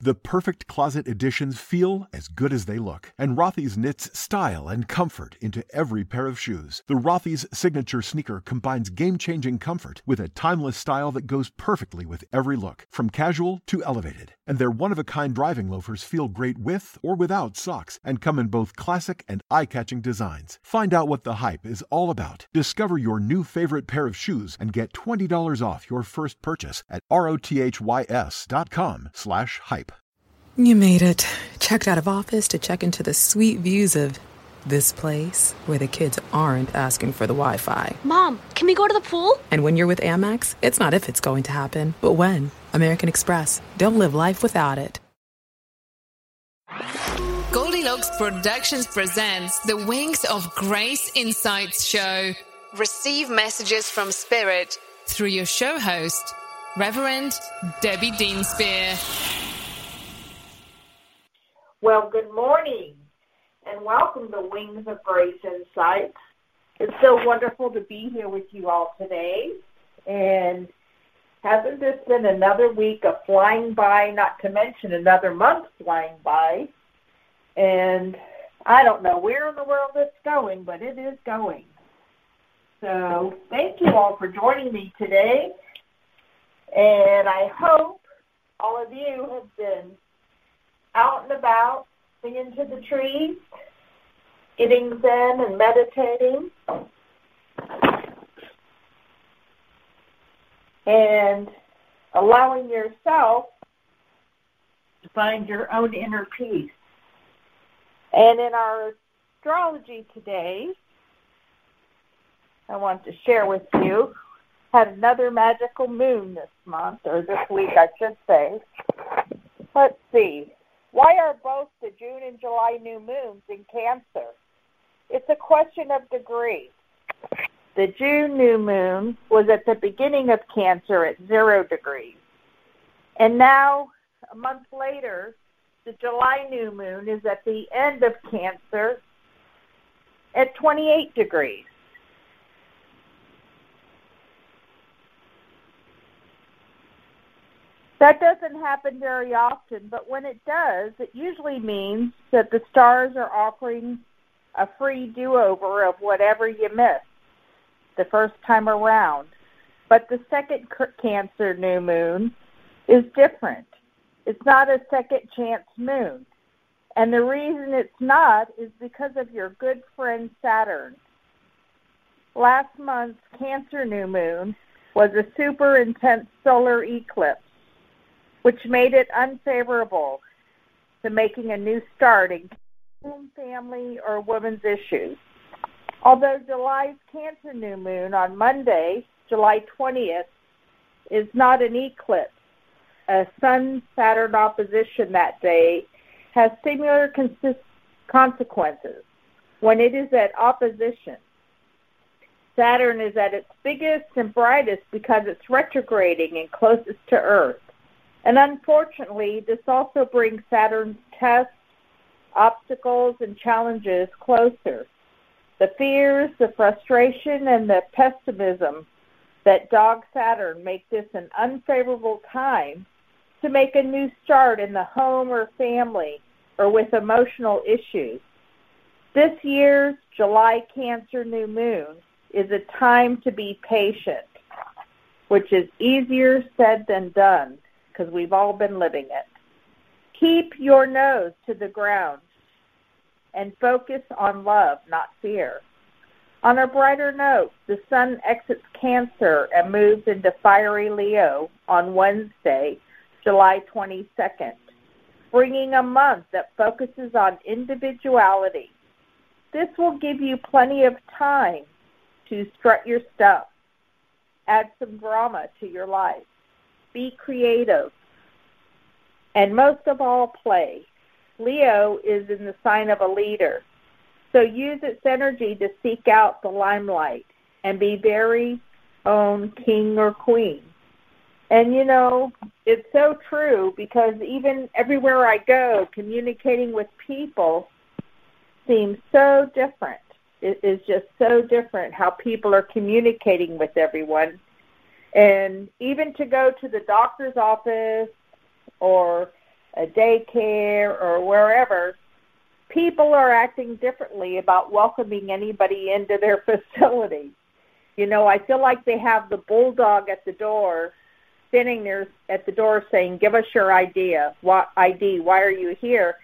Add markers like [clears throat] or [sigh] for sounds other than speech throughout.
The perfect closet additions feel as good as they look, and Rothy's knits style and comfort into every pair of shoes. The Rothy's signature sneaker combines game-changing comfort with a timeless style that goes perfectly with every look, from casual to elevated. And their one-of-a-kind driving loafers feel great with or without socks and come in both classic and eye-catching designs. Find out what the hype is all about. Discover your new favorite pair of shoes and get $20 off your first purchase at rothys.com slash hype. You made it. Checked out of office to check into the sweet views of this place where the kids aren't asking for the Wi Fi. Mom, can we go to the pool? And when you're with Amex, it's not if it's going to happen, but when. American Express. Don't live life without it. Goldilocks Productions presents the Wings of Grace Insights show. Receive messages from Spirit through your show host, Reverend Debbie Deanspear. Well, good morning and welcome to Wings of Grace Insights. It's so wonderful to be here with you all today. And hasn't this been another week of flying by, not to mention another month flying by? And I don't know where in the world it's going, but it is going. So thank you all for joining me today. And I hope all of you have been out and about, singing to the trees, getting zen and meditating. And allowing yourself to find your own inner peace. And in our astrology today, I want to share with you, had another magical moon this month, or this week, I should say. Let's see. Why are both the June and July new moons in Cancer? It's a question of degree. The June new moon was at the beginning of Cancer at zero degrees. And now, a month later, the July new moon is at the end of Cancer at 28 degrees. That doesn't happen very often, but when it does, it usually means that the stars are offering a free do-over of whatever you missed the first time around. But the second Cancer new moon is different. It's not a second chance moon. And the reason it's not is because of your good friend Saturn. Last month's Cancer new moon was a super intense solar eclipse which made it unfavorable to making a new start in family or women's issues. Although July's Cancer new moon on Monday, July 20th, is not an eclipse, a Sun Saturn opposition that day has similar consist- consequences when it is at opposition. Saturn is at its biggest and brightest because it's retrograding and closest to Earth. And unfortunately, this also brings Saturn's tests, obstacles, and challenges closer. The fears, the frustration, and the pessimism that dog Saturn make this an unfavorable time to make a new start in the home or family or with emotional issues. This year's July Cancer new moon is a time to be patient, which is easier said than done because we've all been living it. Keep your nose to the ground and focus on love, not fear. On a brighter note, the sun exits Cancer and moves into fiery Leo on Wednesday, July 22nd, bringing a month that focuses on individuality. This will give you plenty of time to strut your stuff, add some drama to your life, be creative, and most of all, play. Leo is in the sign of a leader, so use its energy to seek out the limelight and be very own king or queen. And you know, it's so true because even everywhere I go, communicating with people seems so different. It is just so different how people are communicating with everyone. And even to go to the doctor's office or a daycare or wherever, people are acting differently about welcoming anybody into their [laughs] facility. You know, I feel like they have the bulldog at the door, standing there at the door saying, "Give us your idea. What ID? Why are you here?"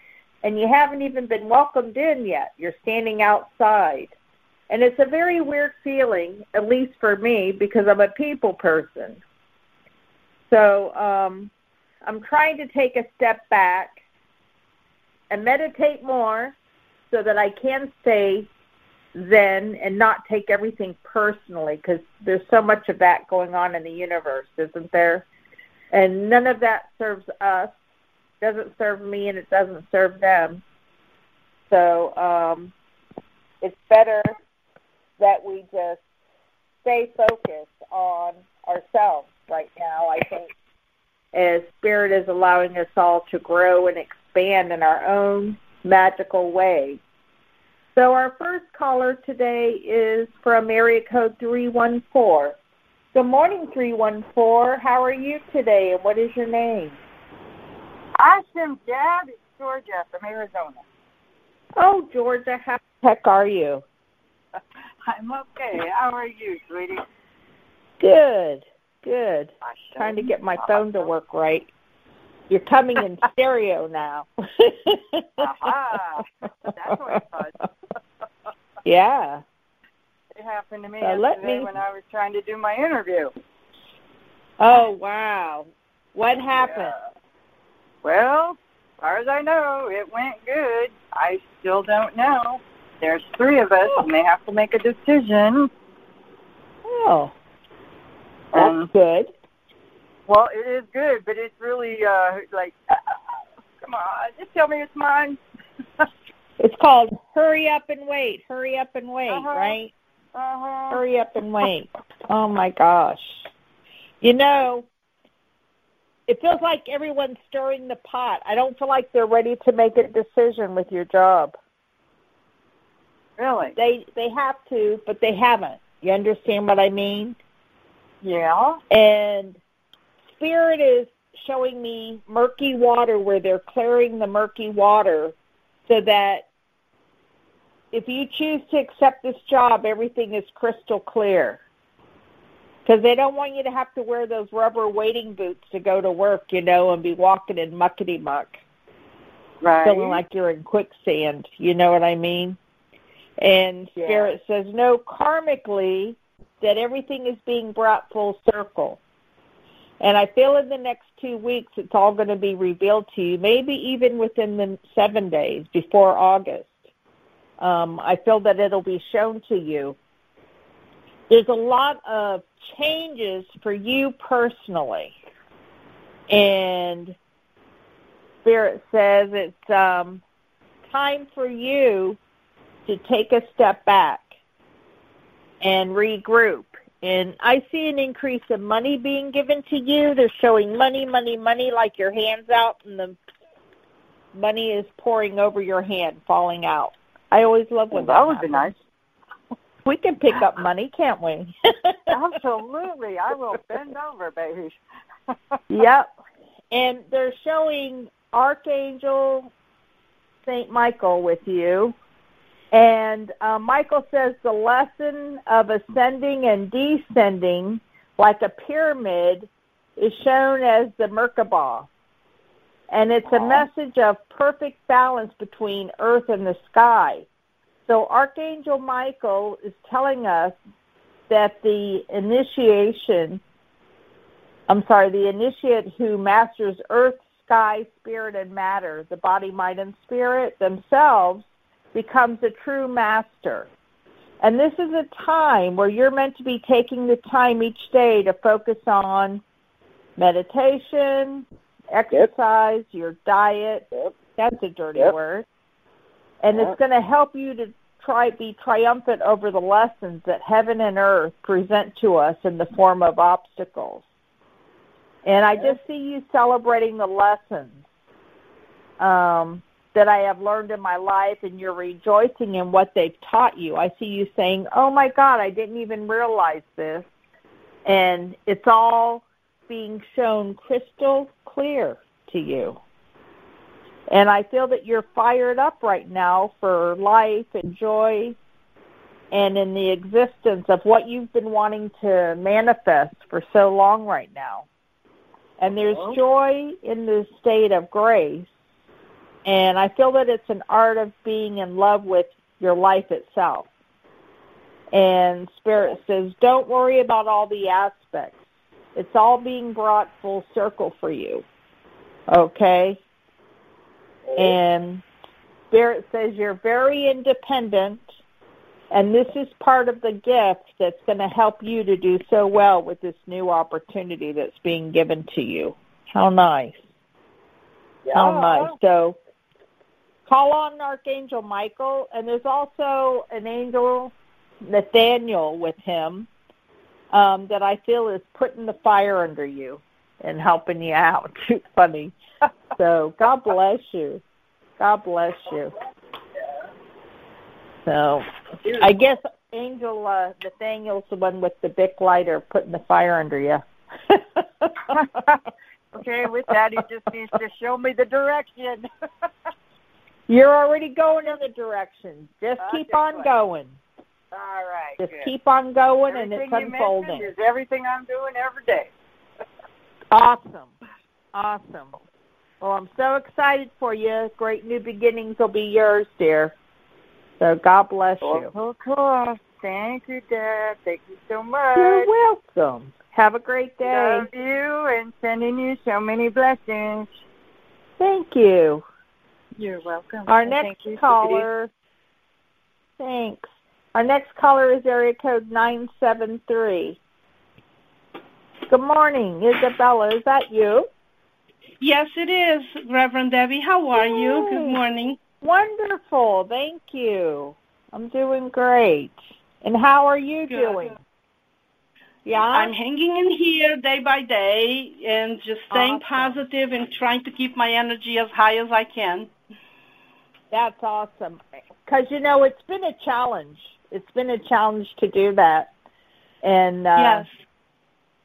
And you haven't even been welcomed in yet. You're standing outside. And it's a very weird feeling, at least for me, because I'm a people person. So um, I'm trying to take a step back and meditate more so that I can stay zen and not take everything personally because there's so much of that going on in the universe, isn't there? And none of that serves us, doesn't serve me, and it doesn't serve them. So um, it's better that we just stay focused on ourselves right now, I think, as Spirit is allowing us all to grow and expand in our own magical way. So our first caller today is from area code 314. Good morning, 314. How are you today, and what is your name? Awesome, Dad. It's Georgia from Arizona. Oh, Georgia, how the heck are you? I'm okay. How are you, sweetie? Good, good. Trying to get my phone to work right. You're coming in [laughs] stereo now. Aha. That's always [laughs] fun. yeah. It happened to me So let yesterday me- when I was trying to do my interview. Oh, wow. What happened? Yeah. Well, as far as I know, it went good. I still don't know. There's three of us, and they have to make a decision. Oh, that's Um, good. Well, it is good, but it's really uh like, come on, just tell me it's mine. It's called Hurry Up and Wait. Hurry Up and Wait, Uh-huh. right? uh-huh. Hurry up and wait. Oh my gosh. You know, it feels like everyone's stirring the pot. I don't feel like they're ready to make a decision with your job. Really? They they have to, but they haven't. You understand what I mean? Yeah. And spirit is showing me murky water where they're clearing the murky water so that if you choose to accept this job, everything is crystal clear. Because they don't want you to have to wear those rubber wading boots to go to work, you know, and be walking in muckety muck, Right. feeling like you're in quicksand. You know what I mean? And Yeah. Spirit says, no, karmically, that everything is being brought full circle. And I feel in the next two weeks it's all going to be revealed to you, maybe even within the seven days before August. Um, I feel that it'll be shown to you. There's a lot of changes for you personally. And Spirit says it's um, time for you to take a step back and regroup. And I see an increase of money being given to you. They're showing money, money, money, like your hands out, and the money is pouring over your hand, falling out. I always love when well, that, that would happens. be nice. We can pick up money, can't we? [laughs] Absolutely. I will bend over, baby. [laughs] yep. And they're showing Archangel St. Michael with you. And uh, Michael says the lesson of ascending and descending, like a pyramid, is shown as the Merkabah. And it's a message of perfect balance between earth and the sky. So Archangel Michael is telling us that the initiation, I'm sorry, the initiate who masters earth, sky, spirit, and matter, the body, mind, and spirit themselves, becomes a true master. And this is a time where you're meant to be taking the time each day to focus on meditation, exercise, your diet. That's a dirty Yep. word. And it's going to help you to try be triumphant over the lessons that heaven and earth present to us in the form of obstacles. And I just see you celebrating the lessons um, that I have learned in my life, and you're rejoicing in what they've taught you. I see you saying, "Oh my God, I didn't even realize this," and it's all being shown crystal clear to you. And I feel that you're fired up right now for life and joy and in the existence of what you've been wanting to manifest for so long right now. And there's joy in the state of grace. And I feel that it's an art of being in love with your life itself. And Spirit says, don't worry about all the aspects. It's all being brought full circle for you. Okay? And Spirit says you're very independent, and this is part of the gift that's going to help you to do so well with this new opportunity that's being given to you. How nice. How nice. So call on Archangel Michael, and there's also an angel, Nathaniel, with him um, that I feel is putting the fire under you and helping you out. [laughs] Too funny. So God bless you. God bless you. So I guess Angel uh, Nathaniel's the one with the big lighter putting the fire under you. [laughs] okay, with that, he just needs to show me the direction. [laughs] You're already going in the direction. Just Okay, keep on going. All right. Just good. keep on going, and it's unfolding. is everything I'm doing every day. Awesome. Awesome. Well, I'm so excited for you. Great new beginnings will be yours, dear. So God bless oh, you. Oh, cool. Thank you, Dad. Thank you so much. You're welcome. Have a great day. Love you and sending you so many blessings. Thank you. You're welcome. Our next thank you, caller. Thanks. Our next caller is area code 973. Good morning, Isabella. Is that you? Yes, it is, Reverend Debbie. How are you? Good morning. Wonderful. Thank you. I'm doing great. And how are you Good. doing? Yeah. I'm hanging in here day by day and just staying Awesome. positive and trying to keep my energy as high as I can. That's awesome. Because, you know, it's been a challenge. It's been a challenge to do that. And, uh, yes.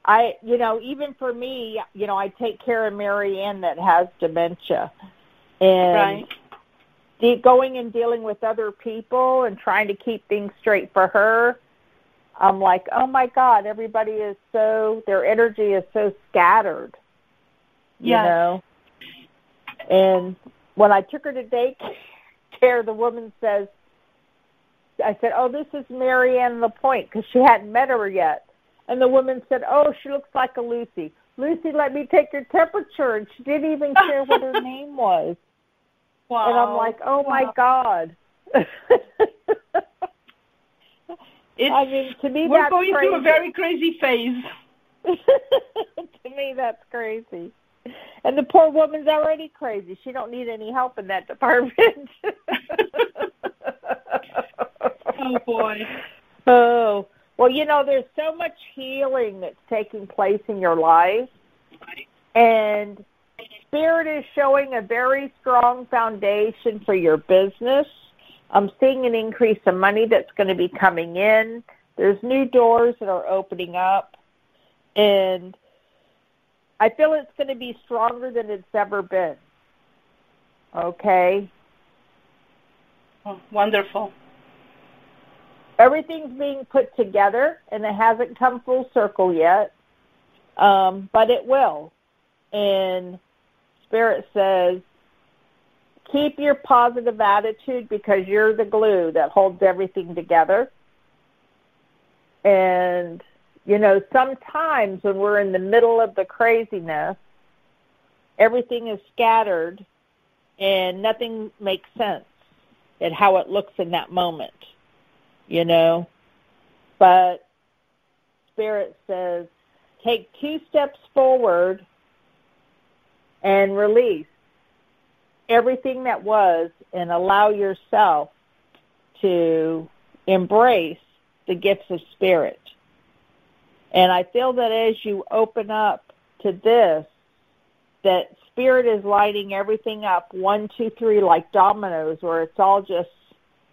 I, you know, even for me, you know, I take care of Mary Ann that has dementia. And Right. de- going and dealing with other people and trying to keep things straight for her, I'm like, oh my God, everybody is so, their energy is so scattered. You Yes. know? And when I took her to daycare, the woman says, I said, oh, this is Mary Ann Lapointe because she hadn't met her yet. And the woman said, oh, she looks like a Lucy. Lucy, let me take your temperature. And she didn't even care what her [laughs] name was. Wow. And I'm like, oh my God. [laughs] I mean, to me, we're that's going crazy. through a very crazy phase. [laughs] to me, that's crazy. And the poor woman's already crazy. She don't need any help in that department. [laughs] Oh boy. Oh, Well, you know, there's so much healing that's taking place in your life, and Spirit is showing a very strong foundation for your business. I'm seeing an increase of money that's going to be coming in. There's new doors that are opening up, and I feel it's going to be stronger than it's ever been. Okay? Oh, wonderful. Everything's being put together, and it hasn't come full circle yet, um, but it will. And Spirit says, keep your positive attitude because you're the glue that holds everything together. And, you know, sometimes when we're in the middle of the craziness, everything is scattered and nothing makes sense at how it looks in that moment, you know. But Spirit says, take two steps forward and release everything that was and allow yourself to embrace the gifts of spirit. And I feel that as you open up to this, that spirit is lighting everything up one, two, three, like dominoes, where it's all just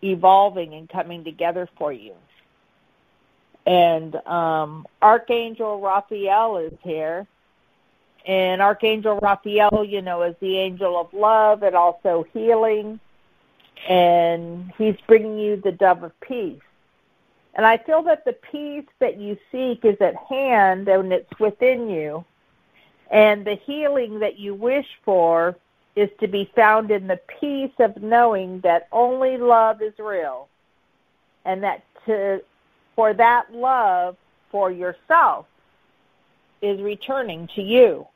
evolving and coming together for you. And um, Archangel Raphael is here. And Archangel Raphael, you know, is the angel of love and also healing. And he's bringing you the dove of peace. And I feel that the peace that you seek is at hand and it's within you. And the healing that you wish for is to be found in the peace of knowing that only love is real. And that to for that love for yourself is returning to you.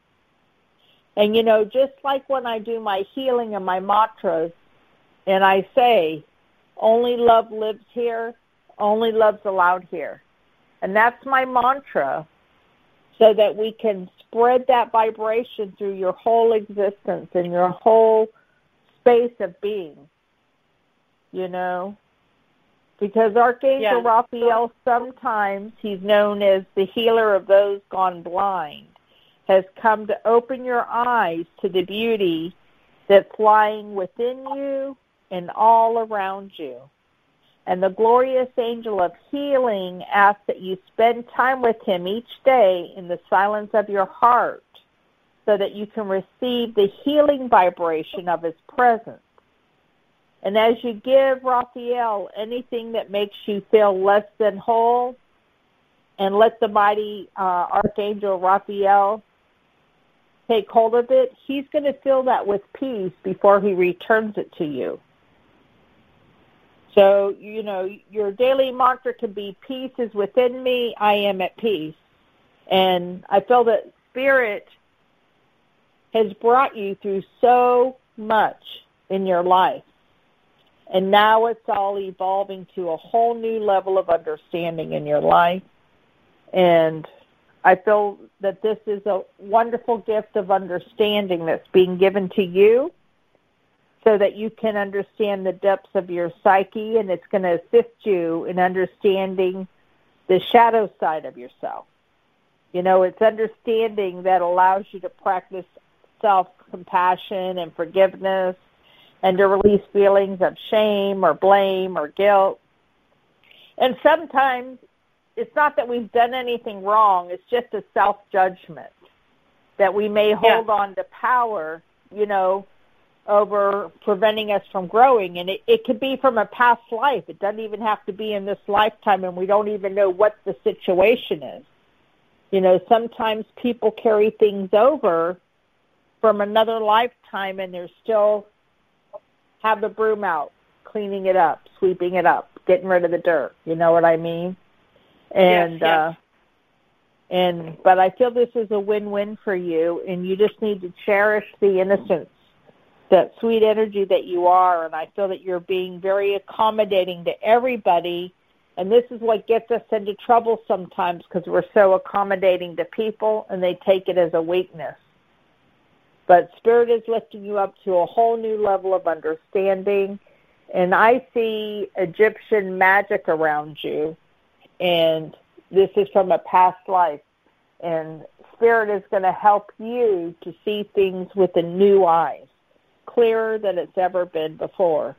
And you know, just like when I do my healing and my mantras, and I say, only love lives here, only love's allowed here. And that's my mantra so that we can spread that vibration through your whole existence and your whole space of being. You know? Because Archangel. Raphael sometimes he's known as the healer of those gone blind has come to open your eyes to the beauty that's lying within you and all around you. And the glorious angel of healing asks that you spend time with him each day in the silence of your heart so that you can receive the healing vibration of his presence. And as you give Raphael anything that makes you feel less than whole, and let the mighty uh, Archangel Raphael take hold of it, he's going to fill that with peace before he returns it to you. So, you know, your daily mantra can be peace is within me, I am at peace. And I feel that spirit has brought you through so much in your life. And now it's all evolving to a whole new level of understanding in your life. And I feel that this is a wonderful gift of understanding that's being given to you so that you can understand the depths of your psyche and it's going to assist you in understanding the shadow side of yourself. You know, it's understanding that allows you to practice self compassion and forgiveness and to release feelings of shame or blame or guilt. And sometimes it's not that we've done anything wrong, it's just a self judgment that we may hold yeah. on to power, you know, over preventing us from growing. And it, it could be from a past life. It doesn't even have to be in this lifetime, and we don't even know what the situation is. You know, sometimes people carry things over from another lifetime and they're still have the broom out, cleaning it up, sweeping it up, getting rid of the dirt. You know what I mean? And yes, yes. uh and but I feel this is a win-win for you and you just need to cherish the innocence that sweet energy that you are and I feel that you're being very accommodating to everybody and this is what gets us into trouble sometimes because we're so accommodating to people and they take it as a weakness. But Spirit is lifting you up to a whole new level of understanding. And I see Egyptian magic around you and this is from a past life, and Spirit is going to help you to see things with the new eyes, clearer than it's ever been before.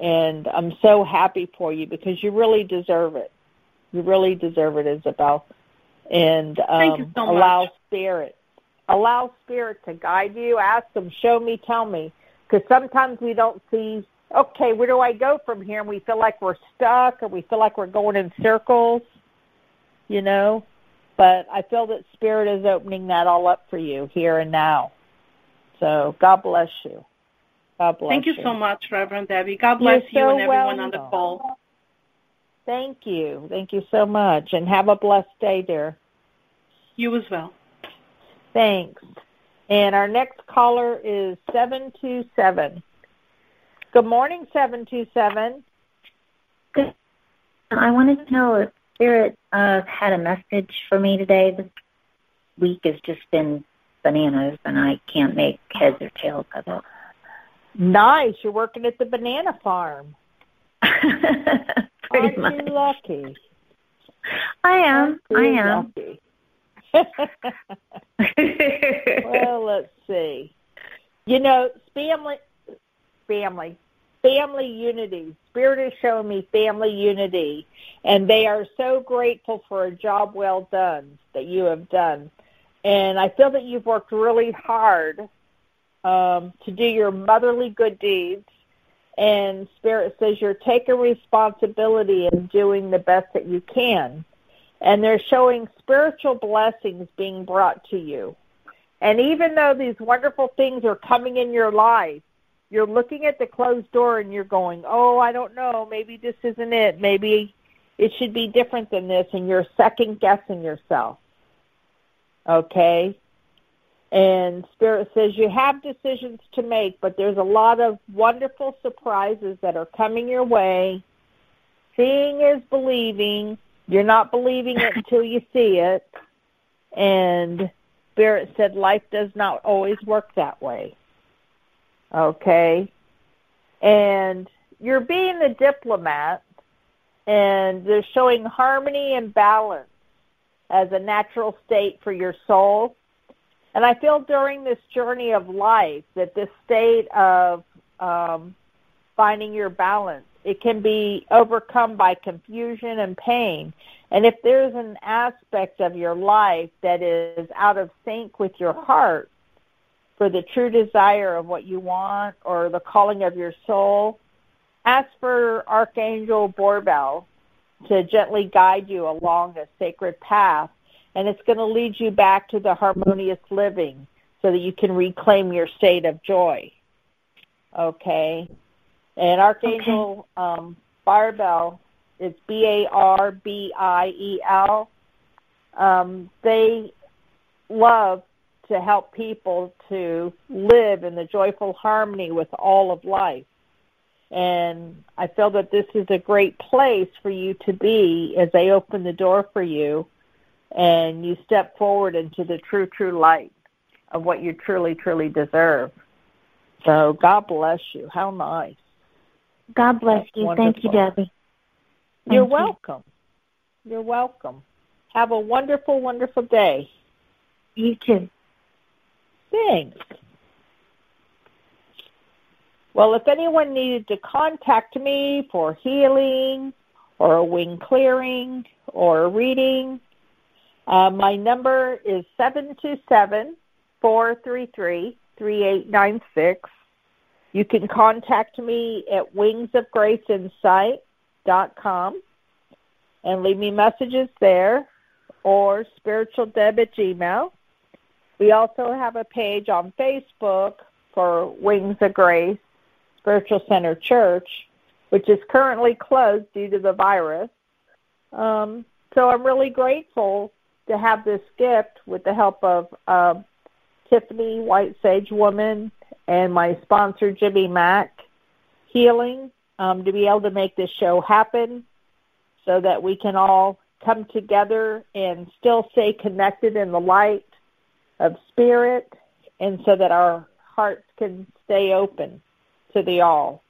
And I'm so happy for you because you really deserve it. You really deserve it, Isabel. And um, Thank you so much. allow Spirit, allow Spirit to guide you. Ask them, show me, tell me. Because sometimes we don't see, okay, where do I go from here? And we feel like we're stuck or we feel like we're going in circles, you know. But I feel that Spirit is opening that all up for you here and now. So God bless you. God bless you. Thank you so much, Reverend Debbie. God bless You're you so and everyone on the call. Thank you. Thank you so much. And have a blessed day, dear. You as well. Thanks. And our next caller is 727. Good morning, 727. Good. I wanted to know if Spirit uh, had a message for me today. This week has just been bananas, and I can't make heads or tails of it. Nice. You're working at the banana farm. [laughs] Pretty Aren't much. you lucky? I am. I am. [laughs] well, let's see. You know, family, family, family unity. Spirit is showing me family unity, and they are so grateful for a job well done that you have done. And I feel that you've worked really hard um, to do your motherly good deeds. And Spirit says you're taking responsibility and doing the best that you can. And they're showing spiritual blessings being brought to you. And even though these wonderful things are coming in your life, you're looking at the closed door and you're going, oh, I don't know, maybe this isn't it. Maybe it should be different than this. And you're second guessing yourself. Okay? And Spirit says you have decisions to make, but there's a lot of wonderful surprises that are coming your way. Seeing is believing. You're not believing it [laughs] until you see it. And Spirit said life does not always work that way. Okay? And you're being a diplomat, and they're showing harmony and balance as a natural state for your soul. And I feel during this journey of life that this state of um, finding your balance, it can be overcome by confusion and pain. And if there's an aspect of your life that is out of sync with your heart for the true desire of what you want or the calling of your soul, ask for Archangel Barbiel to gently guide you along a sacred path and it's going to lead you back to the harmonious living so that you can reclaim your state of joy. Okay? And Archangel um, Barbiel is B A R B I E L. Um, they love to help people to live in the joyful harmony with all of life. And I feel that this is a great place for you to be as they open the door for you and you step forward into the true, true light of what you truly, truly deserve. So God bless you. How nice. God bless That's you. Thank you, wonderful. Debbie. You're you. welcome. You're welcome. Have a wonderful, wonderful day. You too. Thanks. Well, if anyone needed to contact me for healing or a wing clearing or a reading, uh, my number is seven two seven four three three three eight nine six. You can contact me at wingsofgraceinsight.com and leave me messages there or spiritualdeb at gmail. We also have a page on Facebook for Wings of Grace Spiritual Center Church, which is currently closed due to the virus. Um, so I'm really grateful to have this gift with the help of uh, Tiffany White Sage Woman and my sponsor Jimmy Mack Healing um, to be able to make this show happen so that we can all come together and still stay connected in the light of spirit and so that our hearts can stay open to the all.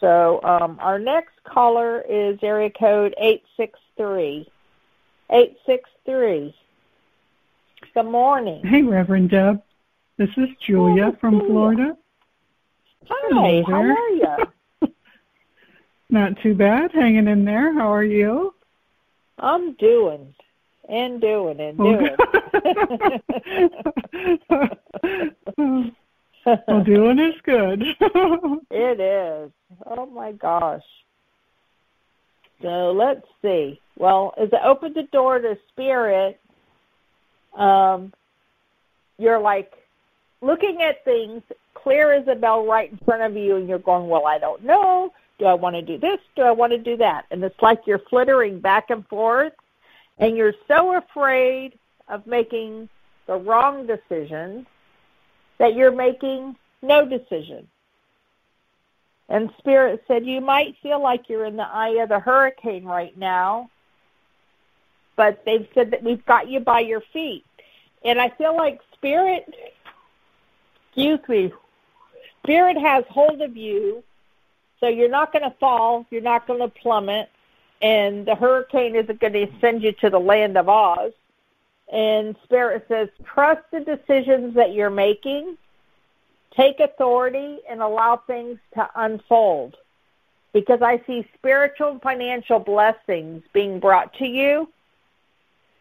So um, our next caller is area code 863. 863. Good morning. Hey, Reverend Deb. This is Julia Oh, from Julia. Florida. Hi, Hello how are you? [laughs] Not too bad. Hanging in there. How are you? I'm doing and doing and doing. [laughs] [laughs] well, doing is good. [laughs] it is. Oh my gosh. So let's see. Well, as I open the door to spirit, um, you're like looking at things clear as a bell right in front of you, and you're going, Well, I don't know. Do I want to do this? Do I want to do that? And it's like you're flittering back and forth, and you're so afraid of making the wrong decision that you're making no decision. And Spirit said, You might feel like you're in the eye of the hurricane right now, but they've said that we've got you by your feet. And I feel like Spirit, excuse me, Spirit has hold of you, so you're not going to fall, you're not going to plummet, and the hurricane isn't going to send you to the land of Oz. And Spirit says, trust the decisions that you're making take authority and allow things to unfold because I see spiritual and financial blessings being brought to you.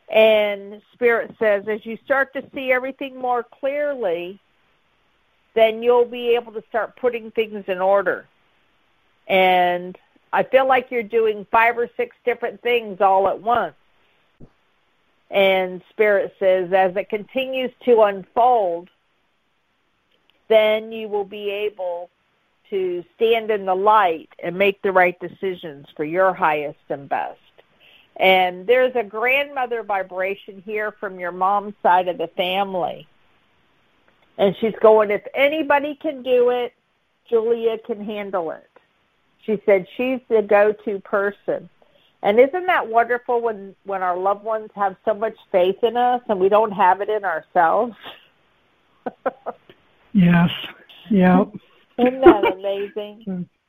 And Spirit says, as you start to see everything more clearly, then you'll be able to start putting things in order. And I feel like you're doing five or six different things all at once. And Spirit says, as it continues to unfold, then you will be able to stand in the light and make the right decisions for your highest and best. And there's a grandmother vibration here from your mom's side of the family. And she's going, if anybody can do it, Julia can handle it. She said she's the go-to person. And isn't that wonderful when when our loved ones have so much faith in us and we don't have it in ourselves? [laughs] yes. Yep. Isn't that amazing? [laughs]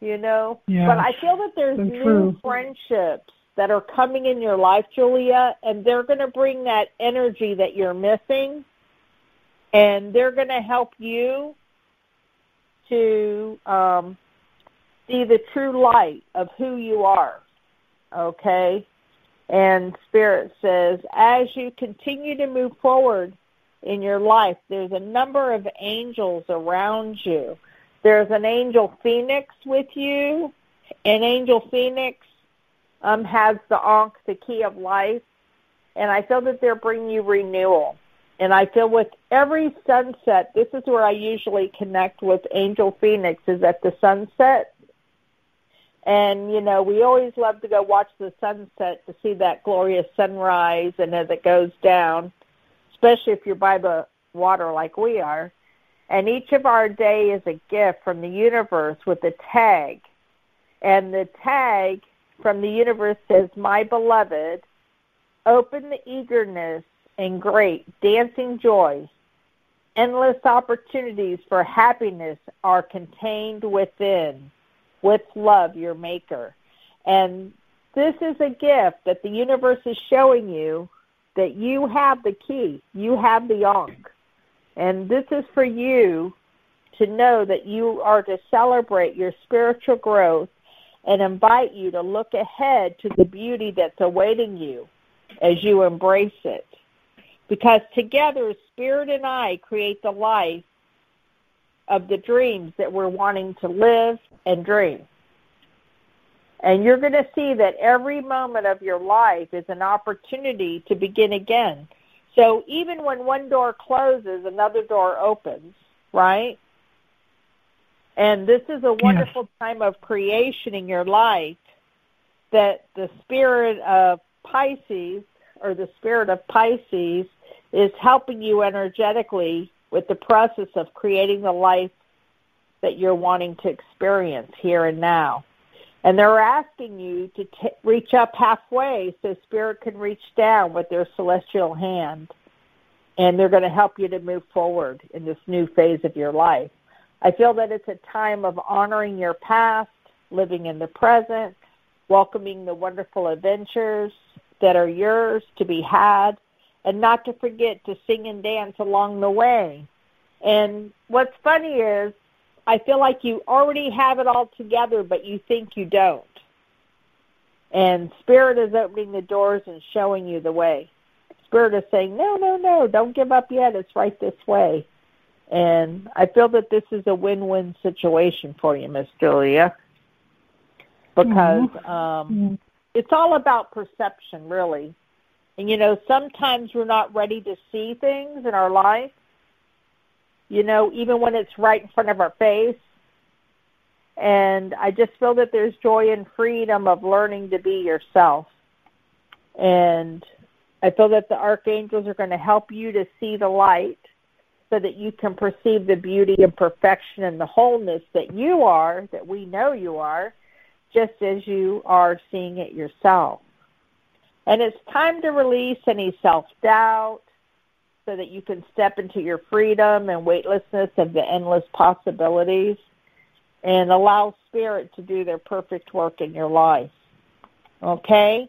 You know? Yeah. But I feel that there's new true. friendships that are coming in your life, Julia, and they're going to bring that energy that you're missing, and they're going to help you to um, see the true light of who you are. Okay? And Spirit says, as you continue to move forward in your life, there's a number of angels around you. There's an angel phoenix with you. An angel phoenix um, has the Ankh, the key of life. And I feel that they're bringing you renewal. And I feel with every sunset, this is where I usually connect with Angel Phoenix, is at the sunset. And, you know, we always love to go watch the sunset to see that glorious sunrise and as it goes down, especially if you're by the water like we are. And each of our day is a gift from the universe with a tag. And the tag from the universe says, My beloved, open the eagerness and great dancing joy. Endless opportunities for happiness are contained within with love, your maker. And this is a gift that the universe is showing you that you have the key. You have the Ankh. And this is for you to know that you are to celebrate your spiritual growth and invite you to look ahead to the beauty that's awaiting you as you embrace it. Because together, Spirit and I create the life of the dreams that we're wanting to live and dream. And you're going to see that every moment of your life is an opportunity to begin again. So even when one door closes, another door opens, right? And this is a wonderful time of creation in your life that the spirit of Pisces or the spirit of Pisces is helping you energetically with the process of creating the life that you're wanting to experience here and now. And they're asking you to t- reach up halfway so spirit can reach down with their celestial hand. And they're going to help you to move forward in this new phase of your life. I feel that it's a time of honoring your past, living in the present, welcoming the wonderful adventures, that are yours to be had, and not to forget to sing and dance along the way. And what's funny is, I feel like you already have it all together, but you think you don't. And Spirit is opening the doors and showing you the way. Spirit is saying, no, no, no, don't give up yet. It's right this way. And I feel that this is a win-win situation for you, Miss Julia, because Mhm. um, it's all about perception, really. And you know, sometimes we're not ready to see things in our life. You know, even when it's right in front of our face. And I just feel that there's joy and freedom of learning to be yourself. And I feel that the archangels are going to help you to see the light so that you can perceive the beauty and perfection and the wholeness that you are, that we know you are, just as you are seeing it yourself. And it's time to release any self doubt so that you can step into your freedom and weightlessness of the endless possibilities and allow spirit to do their perfect work in your life. Okay?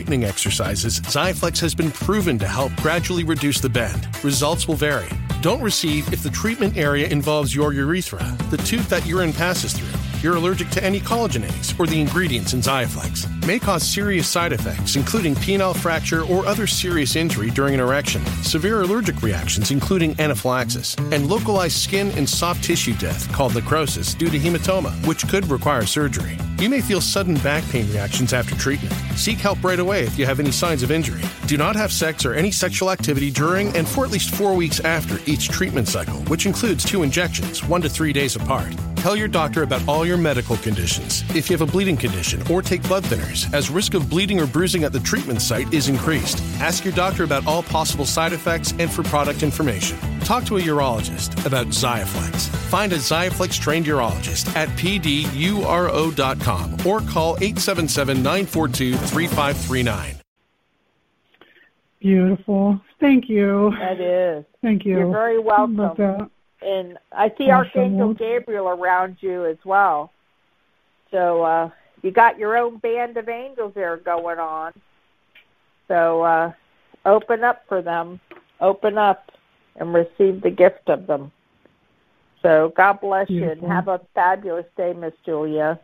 straightening exercises, Xiaflex has been proven to help gradually reduce the bend. Results will vary. Don't receive if the treatment area involves your urethra, the tooth that urine passes through. You're allergic to any collagenase or the ingredients in Xiaflex. May cause serious side effects, including penile fracture or other serious injury during an erection, severe allergic reactions, including anaphylaxis, and localized skin and soft tissue death called necrosis due to hematoma, which could require surgery. You may feel sudden back pain reactions after treatment. Seek help right away if you have any signs of injury. Do not have sex or any sexual activity during and for at least four weeks after each treatment cycle, which includes two injections, one to three days apart. Tell your doctor about all your medical conditions. If you have a bleeding condition or take blood thinners, as risk of bleeding or bruising at the treatment site is increased. Ask your doctor about all possible side effects and for product information. Talk to a urologist about Xiaflex. Find a Xiaflex trained urologist at pduro.com or call 877 942 3539. Beautiful. Thank you. That is. Thank you. You're very welcome. Love that. And I see Awesome. Archangel Gabriel around you as well. So uh, you got your own band of angels there going on. So uh, open up for them. Open up and receive the gift of them. So God bless you and have a fabulous day, Miss Julia.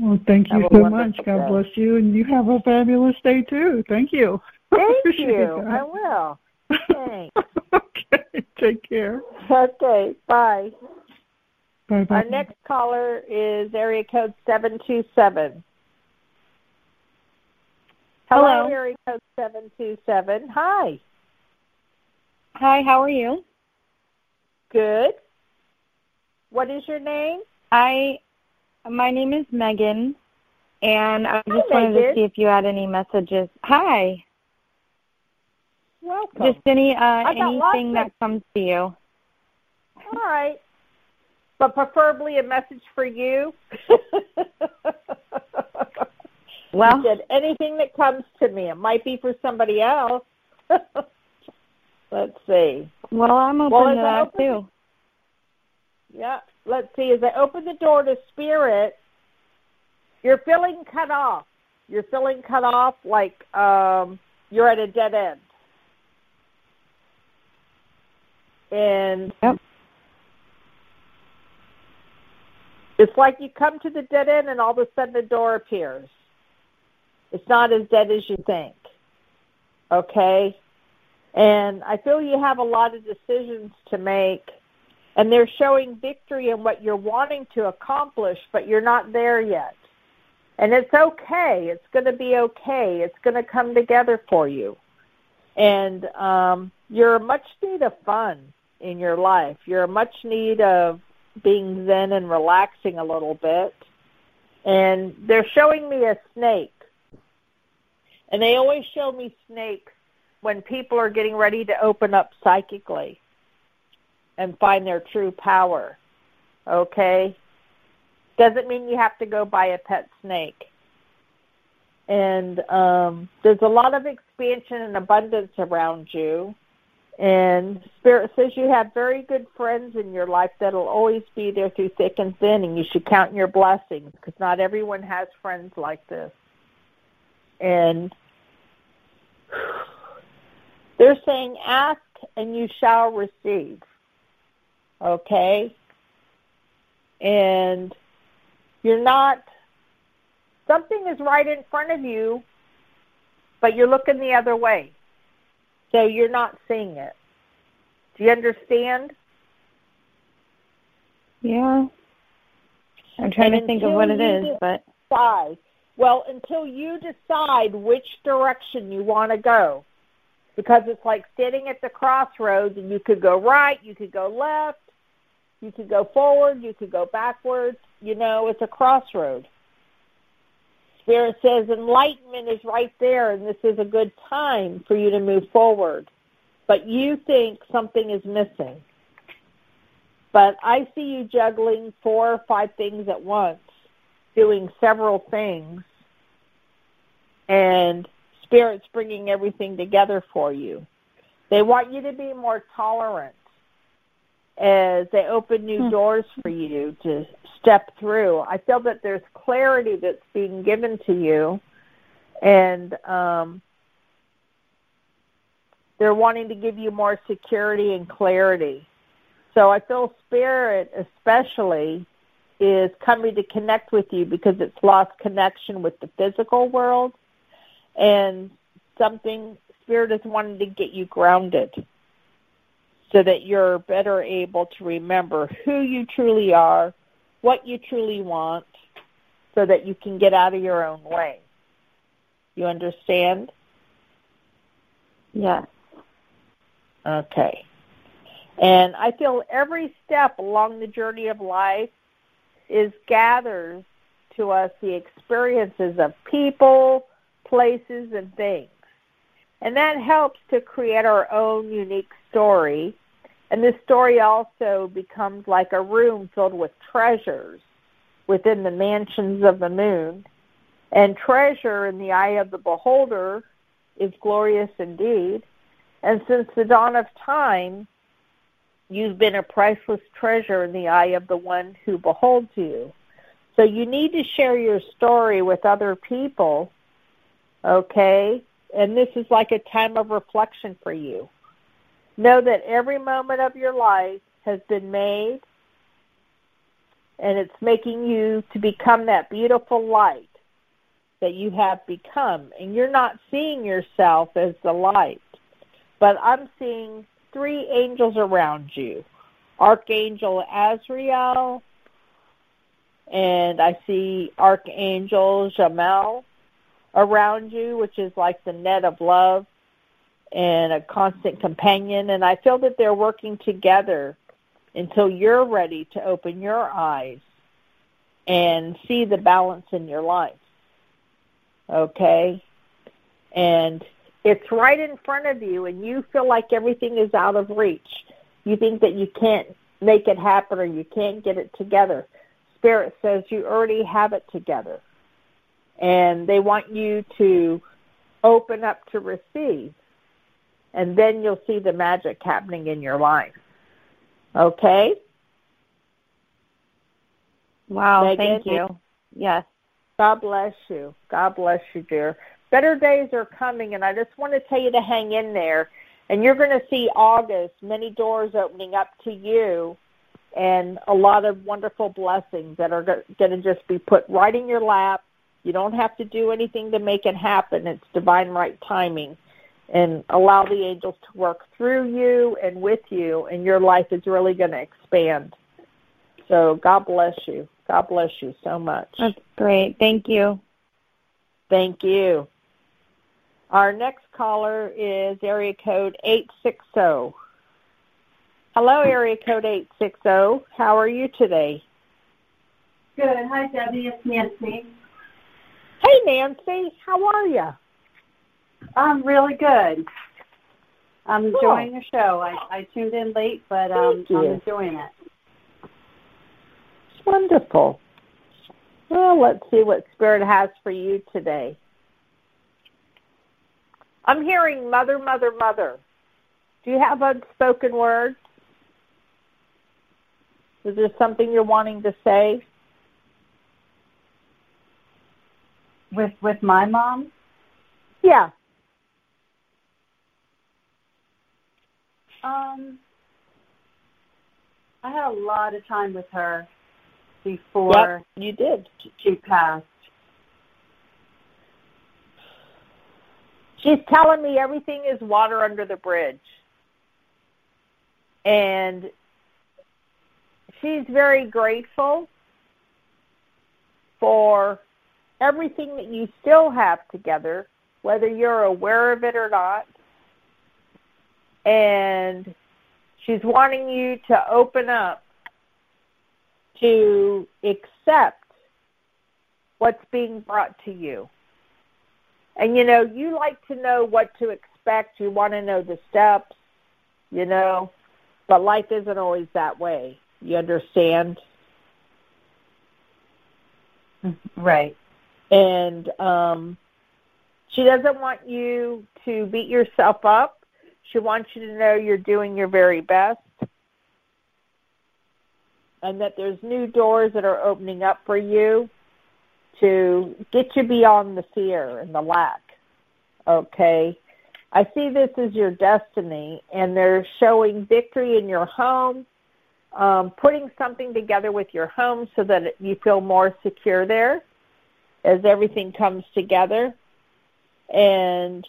Well, thank you so wonderful much. God day. bless you, and you have a fabulous day too. Thank you. [laughs] Thank you. that. I will. Thanks. [laughs] okay. Take care. Okay, bye. Bye bye. Our next caller is area code 727. Hello, Hello. area code 727. Hi. Hi, how are you? Good. What is your name? I my name is Megan and I Hi, just wanted Megan. to see if you had any messages. Hi. Welcome. Just any uh I got lots anything that comes to you. All right. But preferably a message for you. [laughs] Well- you said anything that comes to me. It might be for somebody else. [laughs] Let's see. Well, I'm open Well, to that open too. Yeah. Let's see. As I open the door to spirit, you're feeling cut off. You're feeling cut off like um, you're at a dead end. And yep. it's like you come to the dead end and all of a sudden the door appears. It's not as dead as you think. Okay? And I feel you have a lot of decisions to make and they're showing victory in what you're wanting to accomplish, but you're not there yet. And it's okay. It's going to be okay. It's going to come together for you. And um, you're a much need of fun in your life. You're a much need of being zen and relaxing a little bit. And they're showing me a snake. And they always show me snakes when people are getting ready to open up psychically and find their true power. Okay? Doesn't mean you have to go buy a pet snake. And um, there's a lot of expansion and abundance around you. And Spirit says you have very good friends in your life that'll always be there through thick and thin, and you should count your blessings because not everyone has friends like this. And they're saying, ask and you shall receive. Okay? And you're not, something is right in front of you, but you're looking the other way. So you're not seeing it. Do you understand? Yeah. I'm trying And to think of what it is, but decide, well, until you decide which direction you want to go, because it's like sitting at the crossroads, and you could go right, you could go left, you could go forward, you could go backwards. You know, it's a crossroad. Spirit says enlightenment is right there, and this is a good time for you to move forward. But you think something is missing. But I see you juggling four or five things at once, doing several things, and Spirit's bringing everything together for you. They want you to be more tolerant as they open new doors for you to step through. I feel that there's clarity that's being given to you, and um, they're wanting to give you more security and clarity. So I feel Spirit, especially, is coming to connect with you because it's lost connection with the physical world, and something Spirit is wanting to get you grounded so that you're better able to remember who you truly are, what you truly want, so that you can get out of your own way. You understand? Yes. Okay. And I feel every step along the journey of life is gathers to us the experiences of people, places, and things. And that helps to create our own unique story. And this story also becomes like a room filled with treasures within the mansions of the moon. And treasure in the eye of the beholder is glorious indeed. And since the dawn of time, you've been a priceless treasure in the eye of the one who beholds you. So you need to share your story with other people, okay? And this is like a time of reflection for you. Know that every moment of your life has been made, and it's making you to become that beautiful light that you have become. And you're not seeing yourself as the light, but I'm seeing three angels around you Archangel Azrael, and I see Archangel Chamuel around you, which is like the net of love and a constant companion. And I feel that they're working together until you're ready to open your eyes and see the balance in your life. Okay? And it's right in front of you, and you feel like everything is out of reach. You think that you can't make it happen or you can't get it together. Spirit says you already have it together. And they want you to open up to receive. And then you'll see the magic happening in your life. Okay? Wow, Megan, thank you. Yes. God bless you. God bless you, dear. Better days are coming, and I just want to tell you to hang in there. And you're going to see August, many doors opening up to you, and a lot of wonderful blessings that are going to just be put right in your lap. You don't have to do anything to make it happen. It's divine right timing. And allow the angels to work through you and with you, and your life is really going to expand. So God bless you. God bless you so much. That's great. Thank you. Thank you. Our next caller is area code 860. Hello, area code 860. How are you today? Good. Hi, Debbie. It's Nancy. Hey, Nancy. How are you? I'm really good. I'm enjoying the show. I, I tuned in late, but um, I'm enjoying it. It's Wonderful. Well, let's see what Spirit has for you today. I'm hearing mother, mother, mother. Do you have unspoken words? Is there something you're wanting to say? With with my mom? Yeah. Um, I had a lot of time with her before Yep, you did. she passed. She's telling me everything is water under the bridge. And she's very grateful for everything that you still have together, whether you're aware of it or not. And she's wanting you to open up to accept what's being brought to you. And you know, you like to know what to expect, you want to know the steps, you know, but life isn't always that way. You understand? Mm-hmm. Right. And um she doesn't want you to beat yourself up. She wants you to know you're doing your very best. And that there's new doors that are opening up for you to get you beyond the fear and the lack. Okay? I see this as your destiny, and they're showing victory in your home, um, putting something together with your home so that you feel more secure there as everything comes together. And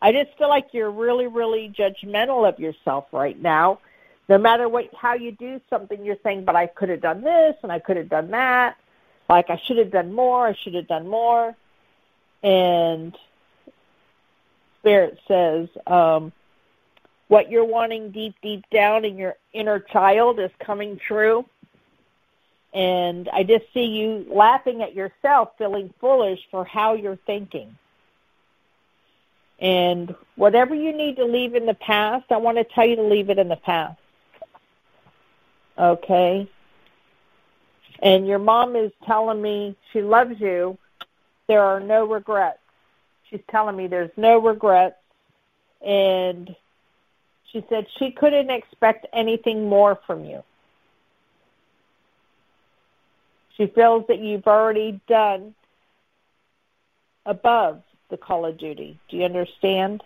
I just feel like you're really, really judgmental of yourself right now. No matter what, how you do something, you're saying, "But I could have done this, and I could have done that." Like I should have done more. I should have done more. And Spirit says, um, what you're wanting deep, deep down in your inner child is coming true. And I just see you laughing at yourself, feeling foolish for how you're thinking. And whatever you need to leave in the past, I want to tell you to leave it in the past. Okay? And your mom is telling me she loves you. There are no regrets. She's telling me there's no regrets. And she said she couldn't expect anything more from you. She feels that you've already done above the call of duty. Do you understand?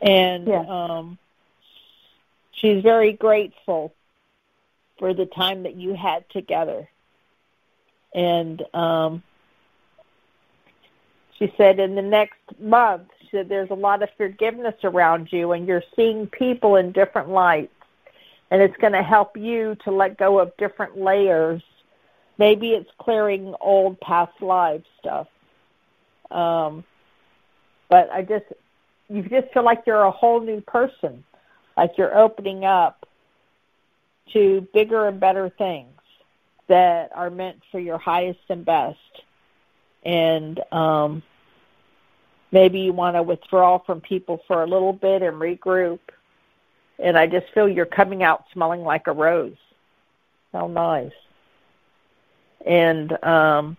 And um, she's very grateful for the time that you had together. And um, she said in the next month, she said there's a lot of forgiveness around you, and you're seeing people in different lights. And it's going to help you to let go of different layers. Maybe it's clearing old past life stuff. Um, but I just, you just feel like you're a whole new person, like you're opening up to bigger and better things that are meant for your highest and best. And um, maybe you want to withdraw from people for a little bit and regroup. And I just feel you're coming out smelling like a rose. How nice. And um,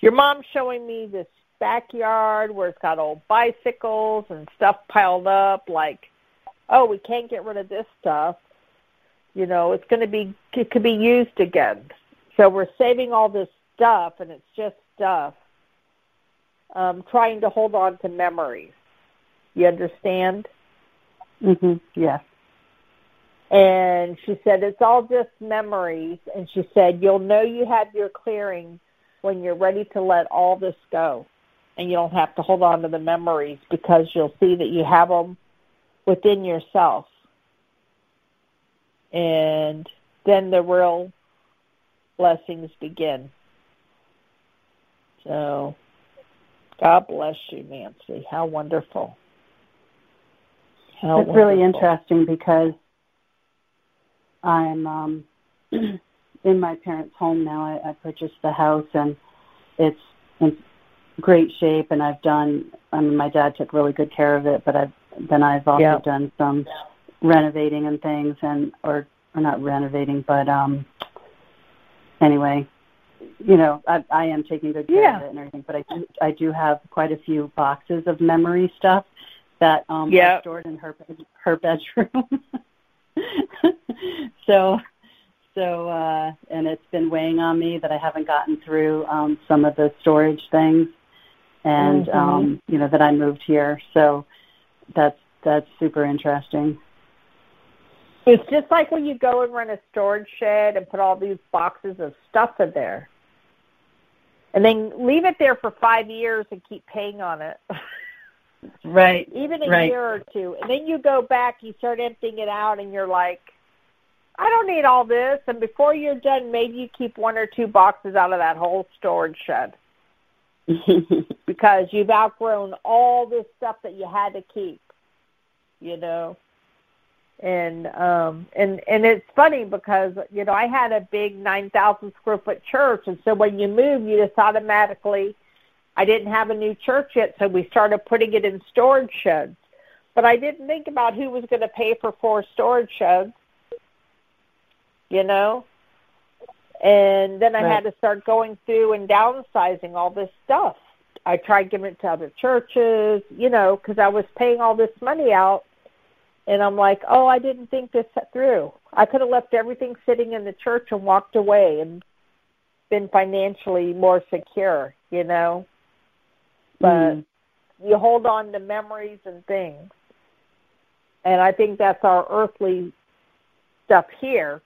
your mom's showing me this backyard where it's got old bicycles and stuff piled up like, oh, we can't get rid of this stuff. You know it's going to be it could be used again. So we're saving all this stuff and it's just stuff. Um trying to hold on to memories. You understand Mhm. Yes. and she said it's all just memories and she said you'll know you have your clearing when you're ready to let all this go and you don't have to hold on to the memories because you'll see that you have them within yourself and then the real blessings begin. So, God bless you, Nancy. How wonderful. It's really interesting because I'm um [clears throat] in my parents' home now. I, I purchased the house, and it's in great shape. And I've done. I mean, my dad took really good care of it, but I've then I've also Yeah. done some renovating and things, and or or not renovating, but um. Anyway, you know, I, I am taking good care Yeah. of it and everything, but I do, I do have quite a few boxes of memory stuff that um Yeah. are stored in her bed- her bedroom. [laughs] so, so, uh, and it's been weighing on me that I haven't gotten through um some of the storage things, and Mhm. um, you know that I moved here. So, that's that's super interesting. It's just like when you go and rent a storage shed and put all these boxes of stuff in there. And then leave it there for five years and keep paying on it. [laughs] Right. Even a Right. year or two. And then you go back, you start emptying it out and you're like, I don't need all this and before you're done maybe you keep one or two boxes out of that whole storage shed. [laughs] because you've outgrown all this stuff that you had to keep. You know? and um and and it's funny because you know I had a big nine thousand square foot church, and so when you move, you just automatically. I didn't have a new church yet, so we started putting it in storage sheds. But I didn't think about who was going to pay for four storage sheds. You know, and then I Right. had to start going through and downsizing all this stuff. I tried giving it to other churches, you know, because I was paying all this money out and I'm like, oh, I didn't think this through. I could have left everything sitting in the church and walked away and been financially more secure, you know. But Mm. you hold on to memories and things. And I think that's our earthly stuff here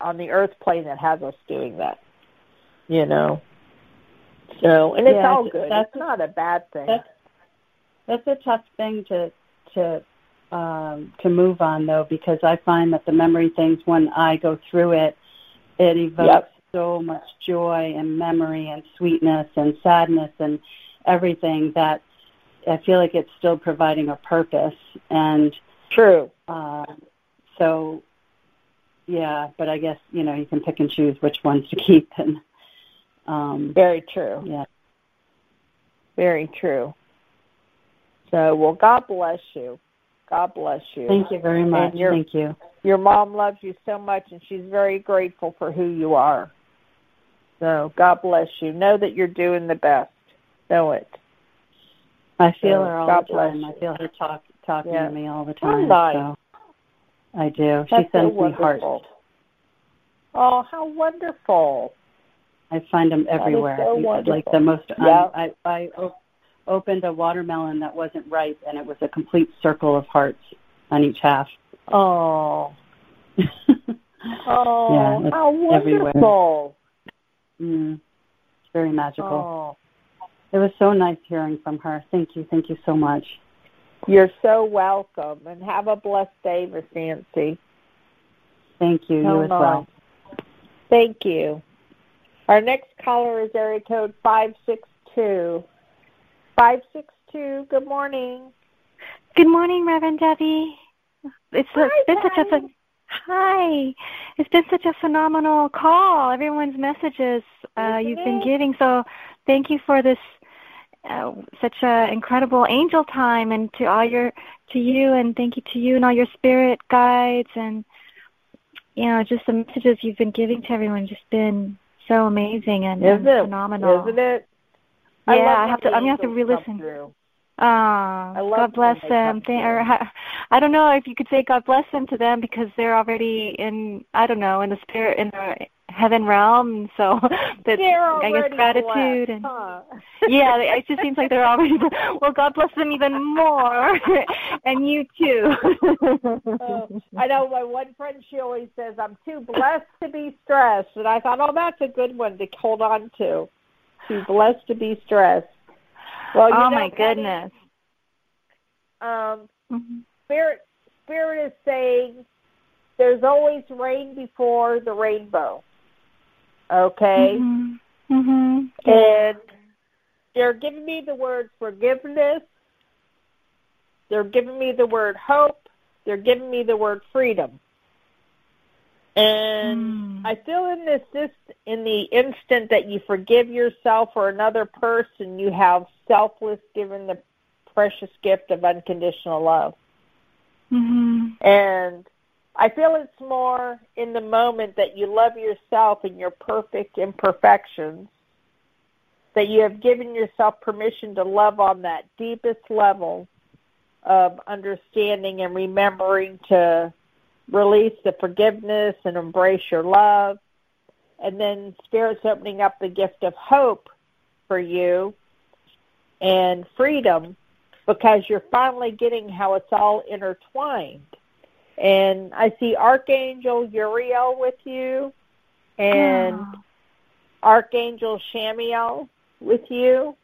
on the earth plane that has us doing that. You know. So and it's Yeah, all good. that's- it's not a bad thing. That's that's a tough thing to to um, to move on though, because I find that the memory things when I go through it, it evokes Yep. so much joy and memory and sweetness and sadness and everything that I feel like it's still providing a purpose and True. uh, so yeah, but I guess you know you can pick and choose which ones to [laughs] keep and um, Very true. yeah. Very true. So, well, God bless you. God bless you. Thank you very much. Your, Thank you. Your mom loves you so much, and she's very grateful for who you are. So, God bless you. Know that you're doing the best. Know it. I feel So, her all God the time. I feel her talk talking Yeah. to me all the time. nice. So I do. She That's so sends me hearts. Oh, how wonderful! I find them everywhere. so like the most. Yeah. I I o- opened a watermelon that wasn't ripe, and it was a complete circle of hearts on each half. Oh, [laughs] oh, Yeah, how everywhere. wonderful! mm, it's very magical. Oh, It was so nice hearing from her. Thank you. Thank you so much. you're so welcome, and have a blessed day, Miss Nancy. Thank you. How you as well. Thank you. Our next caller is area code five six two. Five six two. Good morning. Good morning, Reverend Debbie. It's, it's been such a phen- hi. It's been such a phenomenal call. Everyone's messages uh, you've been giving. So thank you for this uh, such a incredible angel time, and to all your to you, and thank you to you and all your spirit guides, and you know just the messages you've been giving to everyone. Just been so amazing and, and it? phenomenal. Isn't it? Yeah, love I have to. I'm gonna have to re-listen. Ah, God bless when they come them. They, or, [laughs] I don't know if you could say God bless them to them because they're already in, I don't know, in the spirit, in the heaven realm. So [laughs] that's, I guess, gratitude. blessed, and huh? [laughs] Yeah, it just seems like they're already, well, God bless them even more. and you too. Oh, I know my one friend. She always says, "I'm too blessed to be stressed," and I thought, "Oh, that's a good one to hold on to." Too blessed to be stressed. Well, oh, my goodness. Um, Mhm. Spirit, Spirit is saying there's always rain before the rainbow. Okay, Mhm. Mhm. and they're giving me the word forgiveness. They're giving me the word hope. They're giving me the word freedom. And I feel in this this in the instant that you forgive yourself or another person, you have selfless given the precious gift of unconditional love. Mm-hmm. And I feel it's more in the moment that you love yourself and your perfect imperfections, that you have given yourself permission to love on that deepest level of understanding and remembering to release the forgiveness and embrace your love. And then Spirit's opening up the gift of hope for you and freedom because you're finally getting how it's all intertwined. And I see Archangel Uriel with you and Oh. Archangel Chamuel with you.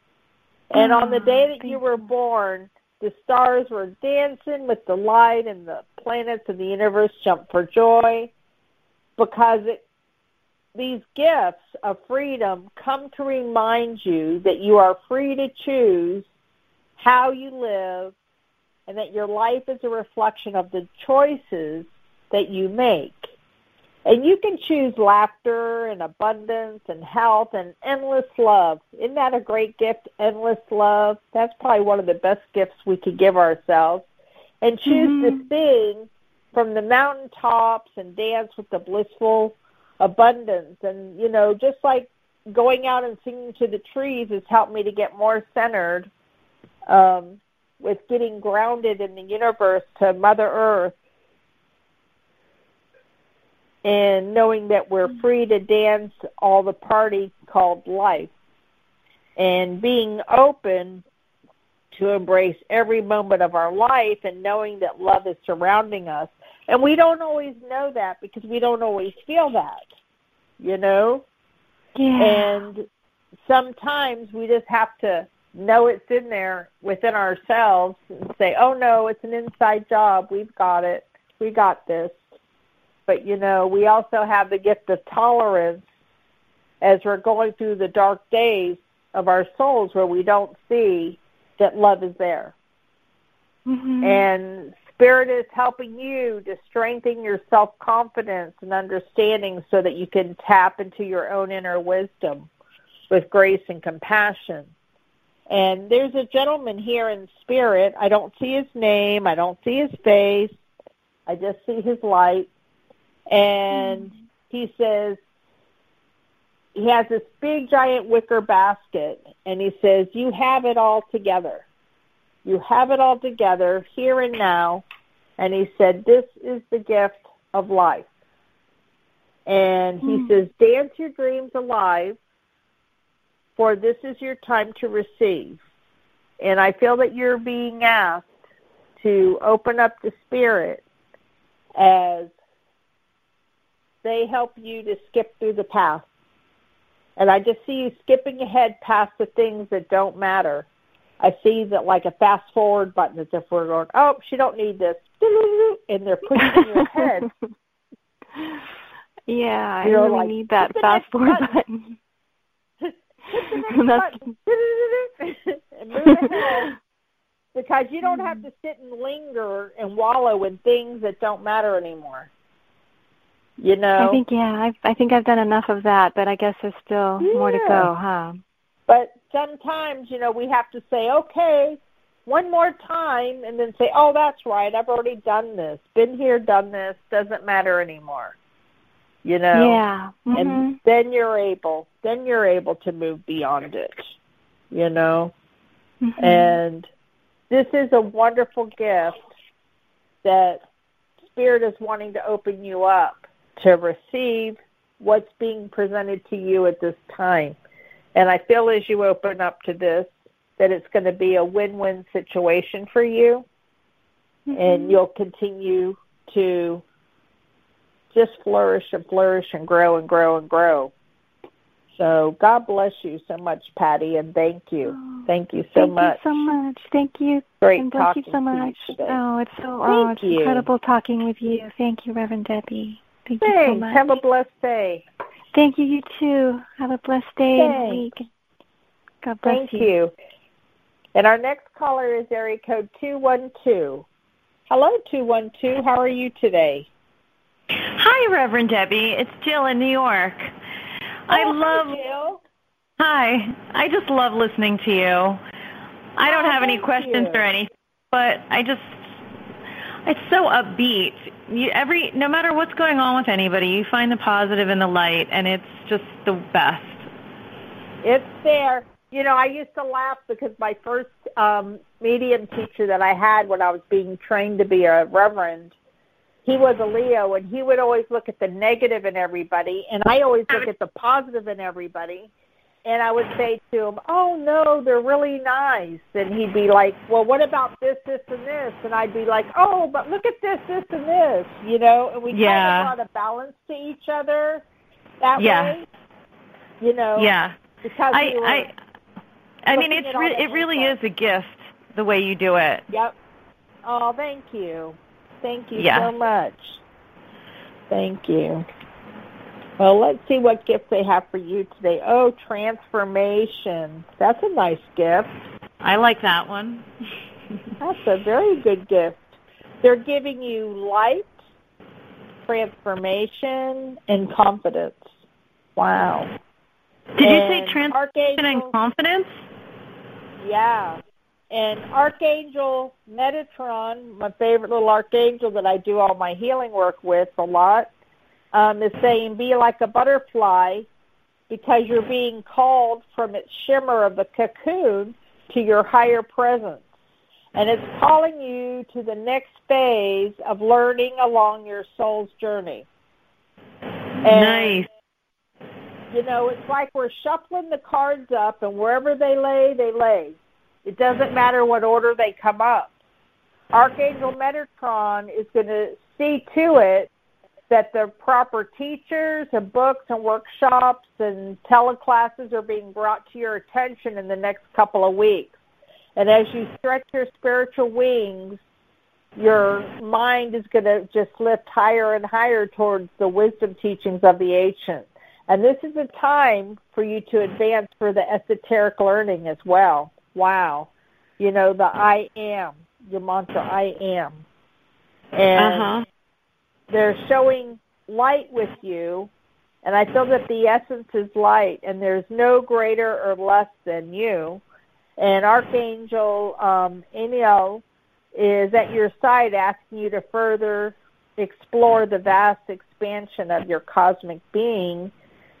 And on the Oh, day that you were born, the stars were dancing with the light and the planets of the universe jumped for joy because it, these gifts of freedom come to remind you that you are free to choose how you live and that your life is a reflection of the choices that you make. And you can choose laughter and abundance and health and endless love. Isn't that a great gift? Endless love. That's probably one of the best gifts we could give ourselves. And choose to mm-hmm. sing from the mountaintops and dance with the blissful abundance. And, you know, just like going out and singing to the trees has helped me to get more centered um, with getting grounded in the universe to Mother Earth and knowing that we're free to dance all the party called life and being open to embrace every moment of our life and knowing that love is surrounding us. And we don't always know that because we don't always feel that, you know? Yeah. And sometimes we just have to know it's in there within ourselves and say, oh no, it's an inside job. We've got it. We got this. But, you know, we also have the gift of tolerance as we're going through the dark days of our souls where we don't see that love is there. Mm-hmm. And Spirit is helping you to strengthen your self confidence and understanding so that you can tap into your own inner wisdom with grace and compassion. And there's a gentleman here in spirit. I don't see his name, I don't see his face, I just see his light. And hmm. he says, he has this big giant wicker basket and he says you have it all together you have it all together here and now. And he said this is the gift of life. And he hmm. says dance your dreams alive for this is your time to receive. And i feel that you're being asked to open up the spirit as they help you to skip through the past and I just see you skipping ahead past the things that don't matter. I see that like a fast forward button as if we're going, oh, she don't need this, [laughs] and they're pushing in your head. [laughs] Yeah, I You know, really like, need that fast forward button. [laughs] button. Hit the next button and move ahead because you don't have to sit and linger and wallow in things that don't matter anymore. You know, I think yeah, I I think I've done enough of that, but I guess there's still more to go, huh? But sometimes, you know, we have to say, okay, one more time, and then say, oh, that's right, I've already done this, been here, done this, doesn't matter anymore. You know, Yeah. and Mhm. then you're able, then you're able to move beyond it. You know, Mhm. and this is a wonderful gift that Spirit is wanting to open you up to receive what's being presented to you at this time. And I feel as you open up to this that it's going to be a win-win situation for you mm-hmm. and you'll continue to just flourish and flourish and grow and grow and grow. So God bless you so much, Patty, and thank you. Oh, thank you so Thank much. Thank you so much. Thank you. Great and thank you talking so to you much. today. Oh, it's so oh, it's you. incredible talking with you. Thank you, Reverend Debbie. Thank you so Thanks. much. Have a blessed day. Thank you, you too. Have a blessed day and Thanks. week. God bless Thank you. And our next caller is area code 212. Hello, 212. How are you today? Hi, Hi, Reverend Debbie. It's Jill in New York. I Oh, hi, love. Jill. Hi. I just love listening to you. I don't Oh, have any questions you. or anything, but I just. It's so upbeat. You every no matter what's going on with anybody, you find the positive in the light, and it's just the best. It's there. You know, I used to laugh because my first um, medium teacher that I had when I was being trained to be a reverend, he was a Leo, and he would always look at the negative in everybody, and I always look at the positive in everybody. And I would say to him, "Oh no, they're really nice," and he'd be like, "Well, what about this, this, and this?" And I'd be like, "Oh, but look at this, this, and this," you know. And we Yeah. kind of brought a balance to each other that Yeah. way, you know. Yeah. Because I we I I mean it's re- it really info. is a gift the way you do it. Yep. Oh, thank you. Thank you Yeah. so much. Thank you. Well, let's see what gift they have for you today. Oh, transformation. That's a nice gift. I like that one. [laughs] That's a very good gift. They're giving you light, transformation, and confidence. Wow. Did you And say transformation and confidence? Yeah. And Archangel Metatron, my favorite little archangel that I do all my healing work with a lot, um, is saying be like a butterfly because you're being called from its shimmer of the cocoon to your higher presence. And it's calling you to the next phase of learning along your soul's journey. And nice. you know, it's like we're shuffling the cards up, and wherever they lay, they lay. It doesn't matter what order they come up. Archangel Metatron is going to see to it that the proper teachers and books and workshops and teleclasses are being brought to your attention in the next couple of weeks. And as you stretch your spiritual wings, your mind is going to just lift higher and higher towards the wisdom teachings of the ancients. And this is a time for you to advance for the esoteric learning as well. Wow. You know, the I am, your mantra, I am. And Uh-huh. They're showing light with you. And I feel that the essence is light, and there's no greater or less than you. And Archangel um, Amiel is at your side asking you to further explore the vast expansion of your cosmic being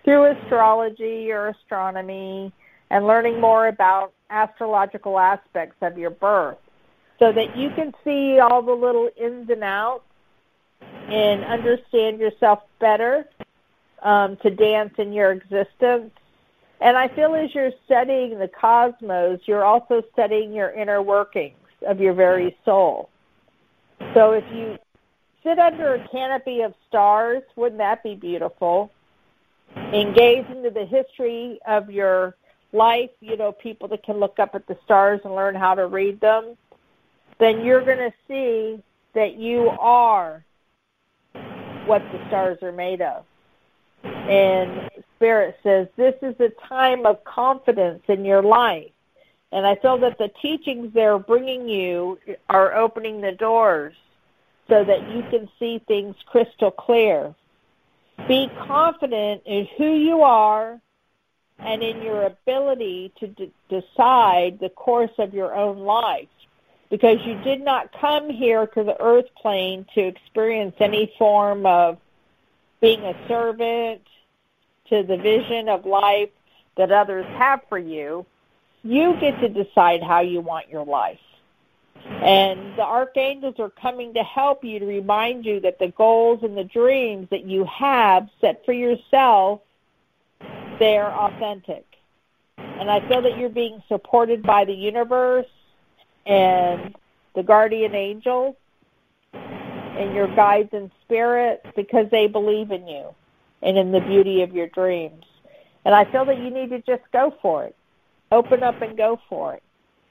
through astrology or astronomy and learning more about astrological aspects of your birth so that you can see all the little ins and outs and understand yourself better um, to dance in your existence. And I feel as you're studying the cosmos, you're also studying your inner workings of your very soul. So if you sit under a canopy of stars, wouldn't that be beautiful? And gaze into the history of your life, you know, people that can look up at the stars and learn how to read them, then you're going to see that you are what the stars are made of. And Spirit says this is a time of confidence in your life. And I feel that the teachings they're bringing you are opening the doors so that you can see things crystal clear. Be confident in who you are and in your ability to d- decide the course of your own life because you did not come here to the earth plane to experience any form of being a servant to the vision of life that others have for you. You get to decide how you want your life. And the archangels are coming to help you to remind you that the goals and the dreams that you have set for yourself, they're authentic. And I feel that you're being supported by the universe and the guardian angels and your guides and spirits because they believe in you and in the beauty of your dreams. And I feel that you need to just go for it. Open up and go for it.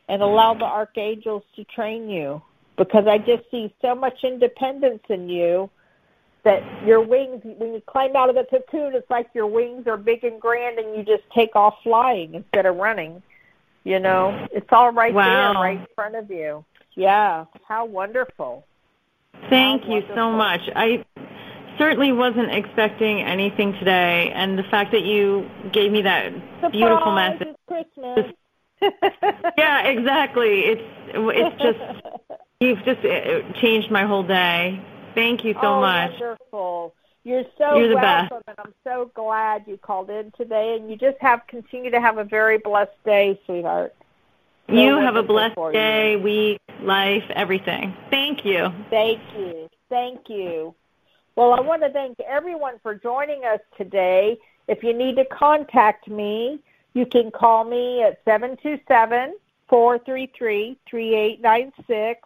And allow the archangels to train you because I just see so much independence in you that your wings, when you climb out of the cocoon, it's like your wings are big and grand and you just take off flying instead of running. You know, it's all right Wow. there, right in front of you. Yeah, how wonderful. Thank How you so much. I certainly wasn't expecting anything today, and the fact that you gave me that beautiful message. It's Christmas. [laughs] yeah, exactly. It's it's just [laughs] you've just uh, changed my whole day. Thank you so oh, much. Wonderful. You're so You're the welcome, and I'm so glad you called in today. And you just have continue to have a very blessed day, sweetheart. So You have a blessed for you. day, week, life, everything. Thank you. Thank you. Thank you. Well, I want to thank everyone for joining us today. If you need to contact me, you can call me at 727 433 3896.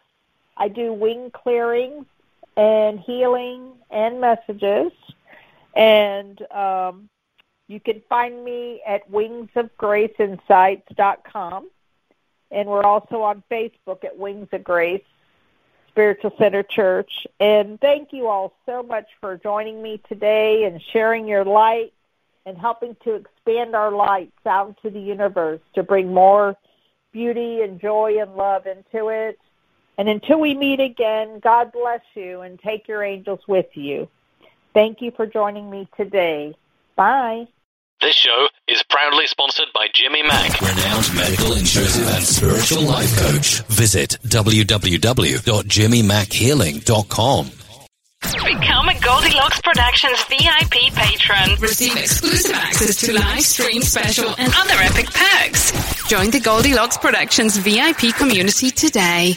I do wing clearings and healing and messages. And um, you can find me at wingsofgraceinsights.com. And we're also on Facebook at Wings of Grace Spiritual Center Church. And thank you all so much for joining me today and sharing your light and helping to expand our lights out into the universe to bring more beauty and joy and love into it. And until we meet again, God bless you and take your angels with you. Thank you for joining me today. Bye. This show is proudly sponsored by Jimmy Mack, renowned medical, intuitive, and spiritual life coach. Visit www.jimmymackhealing.com. Become a Goldilocks Productions VIP patron. Receive exclusive access to live stream special and other epic perks. Join the Goldilocks Productions VIP community today.